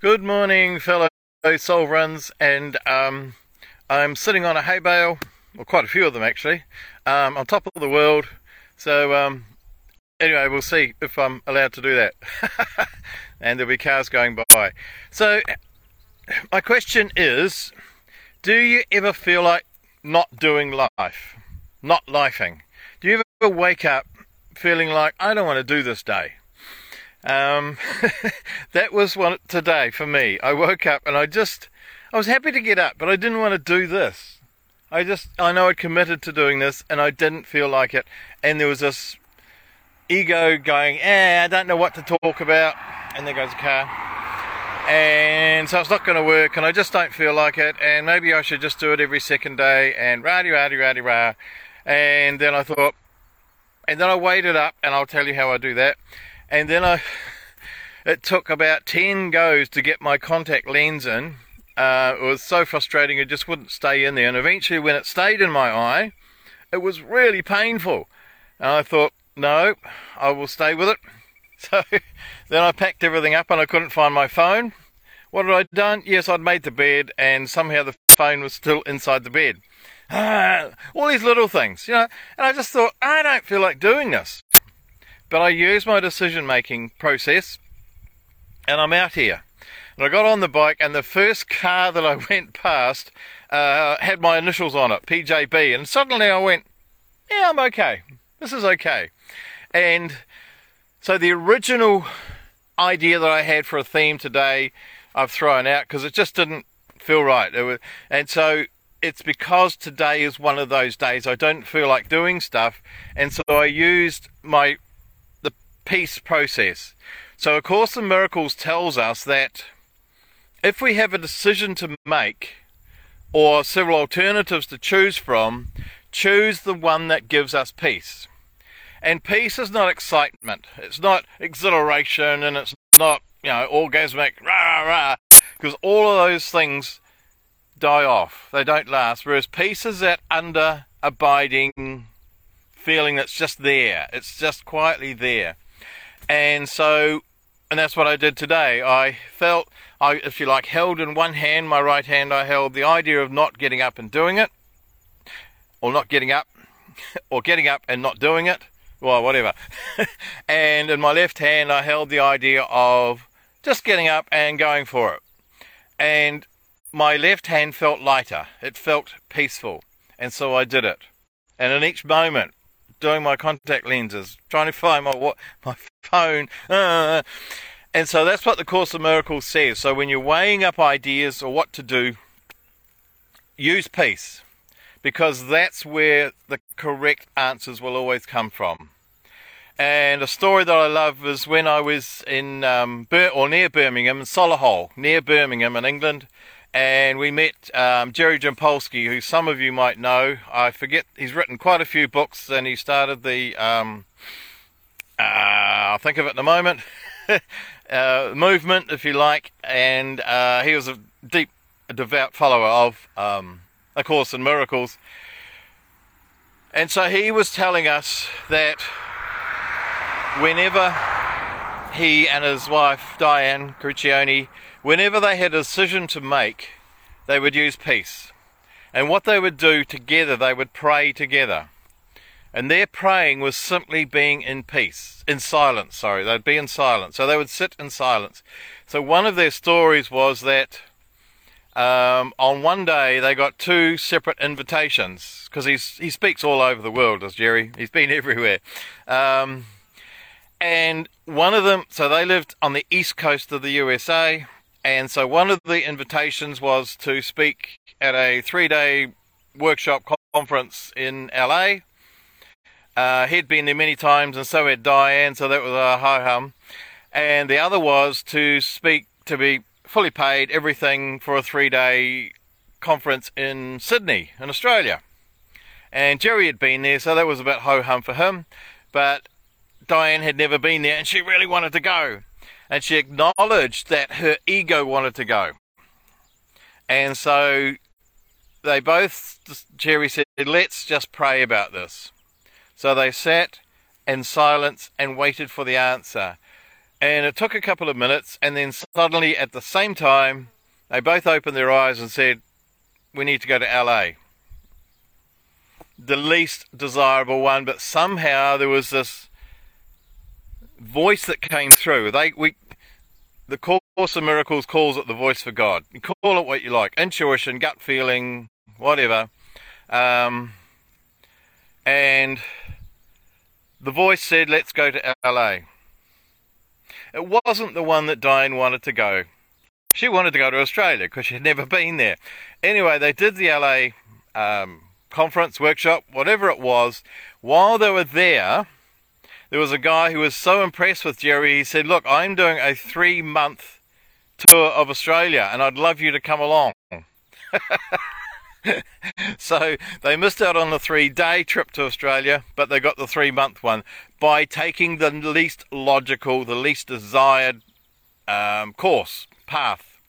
Good morning, fellow sovereigns, and um, I'm sitting on a hay bale, or quite a few of them actually, um, on top of the world. So, um, anyway, we'll see if I'm allowed to do that. and there'll be cars going by. So, my question is do you ever feel like not doing life? Not lifing? Do you ever wake up feeling like, I don't want to do this day? Um, that was one today for me. I woke up and I just, I was happy to get up, but I didn't want to do this. I just, I know I committed to doing this and I didn't feel like it. And there was this ego going, eh, I don't know what to talk about. And there goes a car. And so it's not going to work and I just don't feel like it. And maybe I should just do it every second day and rah rah rah rah. And then I thought, and then I waited up and I'll tell you how I do that and then I it took about 10 goes to get my contact lens in. Uh, it was so frustrating it just wouldn't stay in there. And eventually when it stayed in my eye it was really painful. And I thought no I will stay with it. So then I packed everything up and I couldn't find my phone. What had I done? Yes I'd made the bed and somehow the phone was still inside the bed. Ah, all these little things you know? And I just thought I don't feel like doing this but I use my decision making process and I'm out here. And I got on the bike, and the first car that I went past uh, had my initials on it, PJB. And suddenly I went, Yeah, I'm okay. This is okay. And so the original idea that I had for a theme today, I've thrown out because it just didn't feel right. Was, and so it's because today is one of those days I don't feel like doing stuff. And so I used my peace process. So, A Course in Miracles tells us that if we have a decision to make or several alternatives to choose from, choose the one that gives us peace. And peace is not excitement, it's not exhilaration, and it's not, you know, orgasmic, rah, rah, because all of those things die off. They don't last. Whereas peace is that under abiding feeling that's just there, it's just quietly there. And so, and that's what I did today. I felt, I, if you like, held in one hand, my right hand, I held the idea of not getting up and doing it, or not getting up, or getting up and not doing it, well, whatever. and in my left hand, I held the idea of just getting up and going for it. And my left hand felt lighter, it felt peaceful, and so I did it. And in each moment, doing my contact lenses, trying to find my my phone. Uh, and so that's what the Course of Miracles says. So when you're weighing up ideas or what to do, use peace, because that's where the correct answers will always come from. And a story that I love is when I was in um, or near Birmingham, in Solihull, near Birmingham in England, and we met um, Jerry Jampolsky, who some of you might know. I forget he's written quite a few books, and he started the um, uh, I'll think of it in a moment uh, movement, if you like, and uh, he was a deep, devout follower of um, A Course in Miracles. And so he was telling us that whenever he and his wife Diane Cirincione Whenever they had a decision to make, they would use peace. And what they would do together, they would pray together. And their praying was simply being in peace, in silence, sorry, they'd be in silence. So they would sit in silence. So one of their stories was that um, on one day they got two separate invitations because he speaks all over the world, does Jerry? He's been everywhere. Um, and one of them, so they lived on the east coast of the USA and so one of the invitations was to speak at a three day workshop conference in LA. Uh, he'd been there many times, and so had Diane, so that was a ho hum. And the other was to speak, to be fully paid, everything for a three day conference in Sydney, in Australia. And Jerry had been there, so that was a ho hum for him. But Diane had never been there, and she really wanted to go and she acknowledged that her ego wanted to go. And so they both, Jerry said, let's just pray about this. So they sat in silence and waited for the answer. And it took a couple of minutes, and then suddenly at the same time, they both opened their eyes and said, We need to go to LA. The least desirable one, but somehow there was this voice that came through. They we the Course of Miracles calls it the voice for God. You call it what you like, intuition, gut feeling, whatever. Um, and the voice said, "Let's go to LA." It wasn't the one that Diane wanted to go. She wanted to go to Australia because she'd never been there. Anyway, they did the LA um, conference, workshop, whatever it was. While they were there, there was a guy who was so impressed with Jerry, he said, Look, I'm doing a three month tour of Australia and I'd love you to come along. so they missed out on the three day trip to Australia, but they got the three month one by taking the least logical, the least desired um, course, path.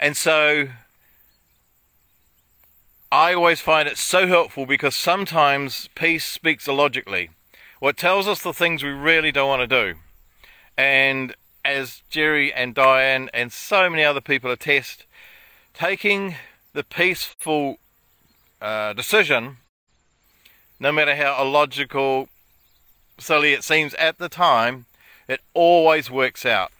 And so I always find it so helpful because sometimes peace speaks illogically. What tells us the things we really don't want to do. And as Jerry and Diane and so many other people attest, taking the peaceful uh, decision, no matter how illogical, silly it seems at the time, it always works out.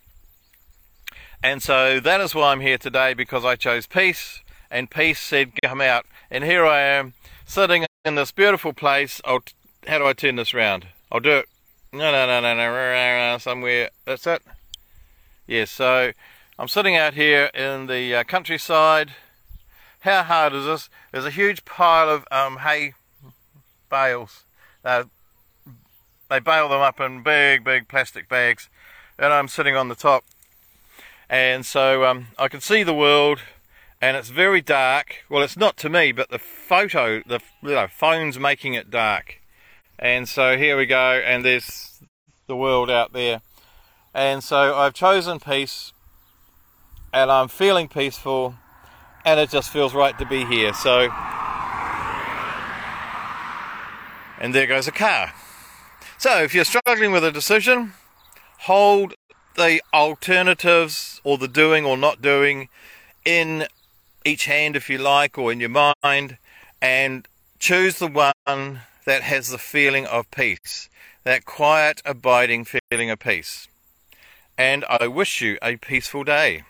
And so that is why I'm here today because I chose peace, and peace said, Come out. And here I am, sitting in this beautiful place. I'll how do I turn this round? I'll do it. No, no, no, no, no, somewhere. That's it. Yes, so I'm sitting out here in the uh, countryside. How hard is this? There's a huge pile of um, hay bales. Uh, they bale them up in big, big plastic bags, and I'm sitting on the top. And so um, I can see the world, and it's very dark. Well, it's not to me, but the photo, the you know, phone's making it dark. And so here we go, and there's the world out there. And so I've chosen peace, and I'm feeling peaceful, and it just feels right to be here. So, and there goes a car. So if you're struggling with a decision, hold the alternatives or the doing or not doing in each hand if you like or in your mind and choose the one that has the feeling of peace, that quiet, abiding feeling of peace. And I wish you a peaceful day.